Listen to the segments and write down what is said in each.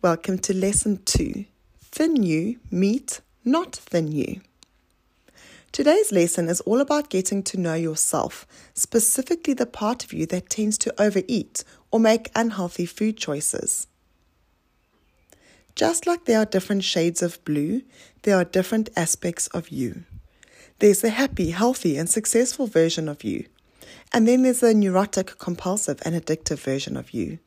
Welcome to lesson two Thin You Meet Not Thin You. Today's lesson is all about getting to know yourself, specifically the part of you that tends to overeat or make unhealthy food choices. Just like there are different shades of blue, there are different aspects of you. There's the happy, healthy, and successful version of you, and then there's the neurotic, compulsive, and addictive version of you.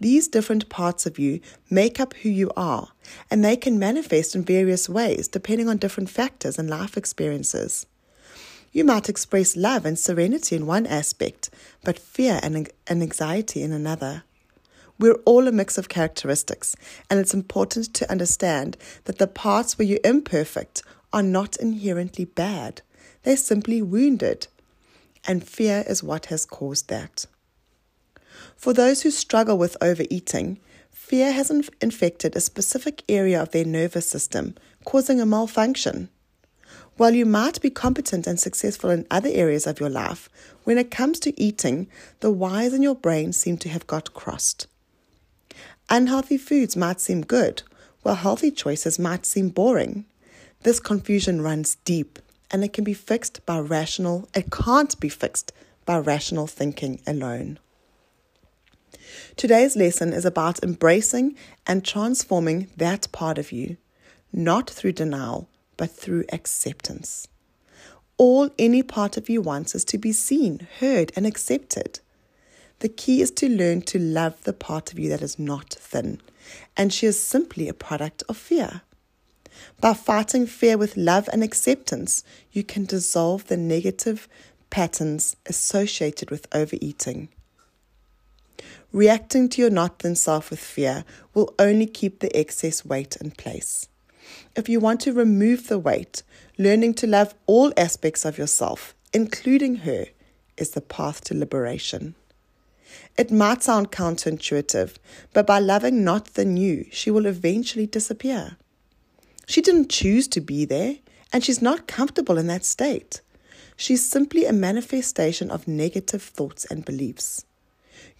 These different parts of you make up who you are, and they can manifest in various ways depending on different factors and life experiences. You might express love and serenity in one aspect, but fear and, anxiety in another. We're all a mix of characteristics, and it's important to understand that the parts where you're imperfect are not inherently bad. They're simply wounded, and fear is what has caused that. For those who struggle with overeating, fear has inf- infected a specific area of their nervous system, causing a malfunction. While you might be competent and successful in other areas of your life, when it comes to eating, the wires in your brain seem to have got crossed. Unhealthy foods might seem good, while healthy choices might seem boring. This confusion runs deep and it can be fixed by rational, it can't be fixed by rational thinking alone. Today's lesson is about embracing and transforming that part of you, not through denial, but through acceptance. All any part of you wants is to be seen, heard, and accepted. The key is to learn to love the part of you that is not thin, and she is simply a product of fear. By fighting fear with love and acceptance, you can dissolve the negative patterns associated with overeating. Reacting to your not thin self with fear will only keep the excess weight in place. If you want to remove the weight, learning to love all aspects of yourself, including her, is the path to liberation. It might sound counterintuitive, but by loving not thin you, she will eventually disappear. She didn't choose to be there, and she's not comfortable in that state. She's simply a manifestation of negative thoughts and beliefs.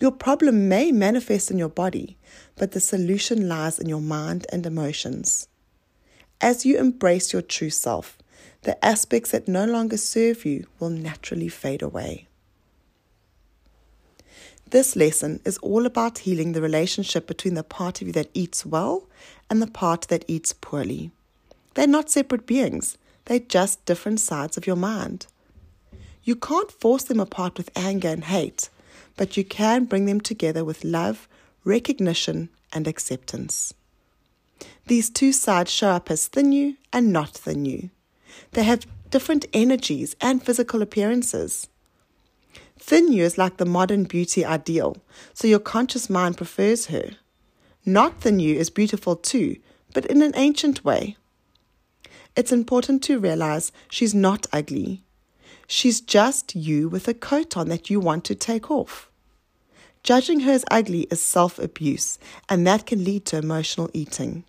Your problem may manifest in your body, but the solution lies in your mind and emotions. As you embrace your true self, the aspects that no longer serve you will naturally fade away. This lesson is all about healing the relationship between the part of you that eats well and the part that eats poorly. They're not separate beings, they're just different sides of your mind. You can't force them apart with anger and hate but you can bring them together with love, recognition, and acceptance. These two sides show up as thin you and not thin you. They have different energies and physical appearances. Thin you is like the modern beauty ideal, so your conscious mind prefers her. Not thin you is beautiful too, but in an ancient way. It's important to realize she's not ugly. She's just you with a coat on that you want to take off. Judging her as ugly is self abuse, and that can lead to emotional eating.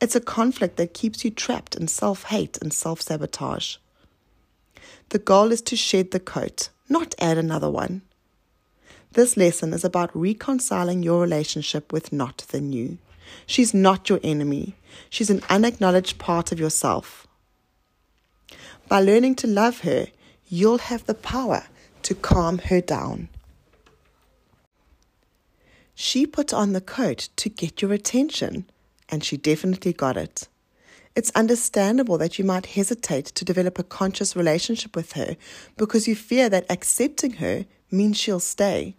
It's a conflict that keeps you trapped in self hate and self sabotage. The goal is to shed the coat, not add another one. This lesson is about reconciling your relationship with not thin you. She's not your enemy, she's an unacknowledged part of yourself. By learning to love her, you'll have the power to calm her down. She put on the coat to get your attention, and she definitely got it. It's understandable that you might hesitate to develop a conscious relationship with her because you fear that accepting her means she'll stay.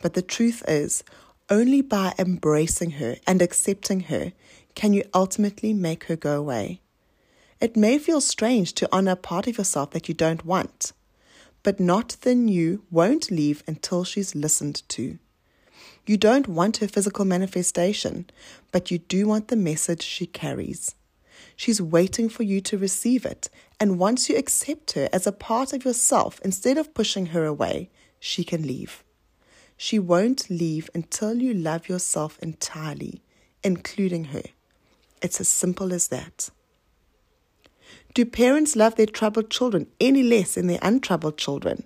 But the truth is, only by embracing her and accepting her can you ultimately make her go away. It may feel strange to honor a part of yourself that you don't want, but not thin you won't leave until she's listened to. You don't want her physical manifestation, but you do want the message she carries. She's waiting for you to receive it, and once you accept her as a part of yourself instead of pushing her away, she can leave. She won't leave until you love yourself entirely, including her. It's as simple as that. Do parents love their troubled children any less than their untroubled children?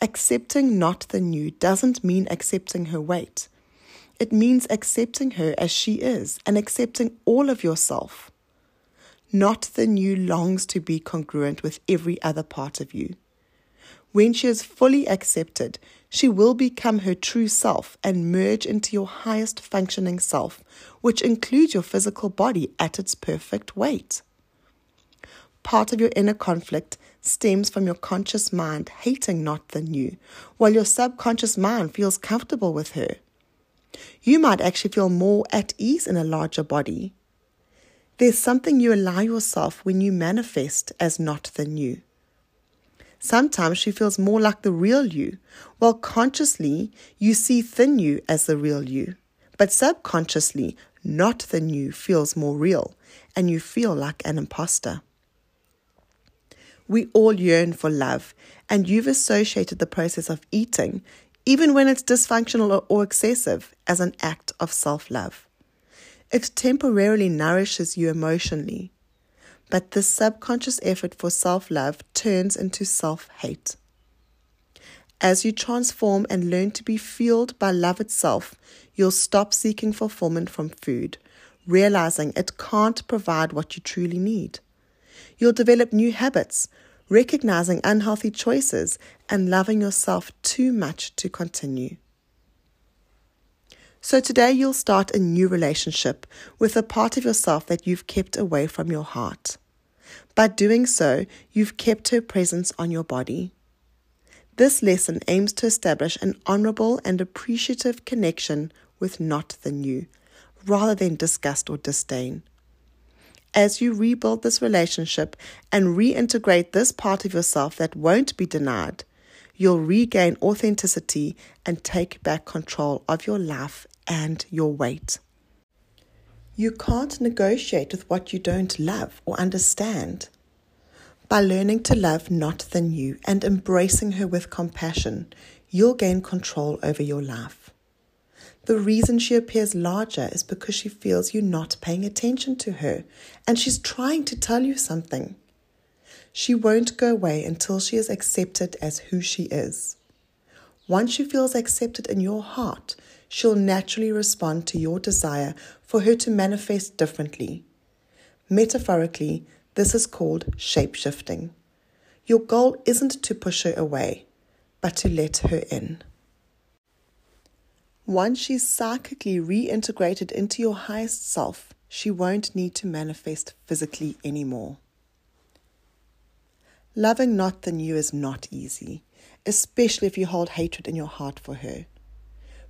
Accepting not thin you doesn't mean accepting her weight. It means accepting her as she is and accepting all of yourself. Not thin you longs to be congruent with every other part of you. When she is fully accepted, she will become her true self and merge into your highest functioning self, which includes your physical body at its perfect weight. Part of your inner conflict stems from your conscious mind hating not thin you, while your subconscious mind feels comfortable with her. You might actually feel more at ease in a larger body. There's something you allow yourself when you manifest as not thin you. Sometimes she feels more like the real you, while consciously you see thin you as the real you. But subconsciously, not thin you feels more real, and you feel like an imposter. We all yearn for love, and you've associated the process of eating, even when it's dysfunctional or excessive, as an act of self love. It temporarily nourishes you emotionally, but this subconscious effort for self love turns into self hate. As you transform and learn to be fueled by love itself, you'll stop seeking fulfillment from food, realizing it can't provide what you truly need. You'll develop new habits, recognizing unhealthy choices, and loving yourself too much to continue. So today you'll start a new relationship with a part of yourself that you've kept away from your heart. By doing so, you've kept her presence on your body. This lesson aims to establish an honorable and appreciative connection with not thin you, rather than disgust or disdain. As you rebuild this relationship and reintegrate this part of yourself that won't be denied, you'll regain authenticity and take back control of your life and your weight. You can't negotiate with what you don't love or understand. By learning to love not thin you and embracing her with compassion, you'll gain control over your life. The reason she appears larger is because she feels you're not paying attention to her and she's trying to tell you something. She won't go away until she is accepted as who she is. Once she feels accepted in your heart, she'll naturally respond to your desire for her to manifest differently. Metaphorically, this is called shape shifting. Your goal isn't to push her away, but to let her in. Once she's psychically reintegrated into your highest self, she won't need to manifest physically anymore. Loving not thin you is not easy, especially if you hold hatred in your heart for her.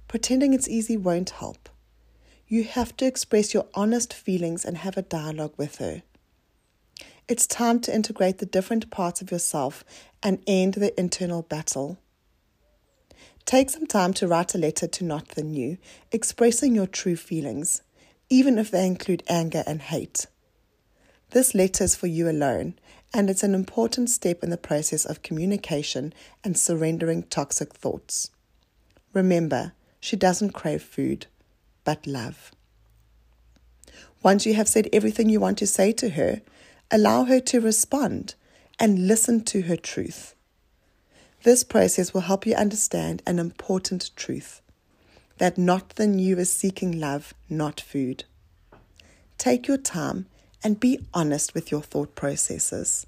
Pretending it's easy won't help. You have to express your honest feelings and have a dialogue with her. It's time to integrate the different parts of yourself and end the internal battle. Take some time to write a letter to Not Thin You, expressing your true feelings, even if they include anger and hate. This letter is for you alone, and it's an important step in the process of communication and surrendering toxic thoughts. Remember, she doesn't crave food, but love. Once you have said everything you want to say to her, allow her to respond and listen to her truth. This process will help you understand an important truth that not thin you is seeking love, not food. Take your time and be honest with your thought processes.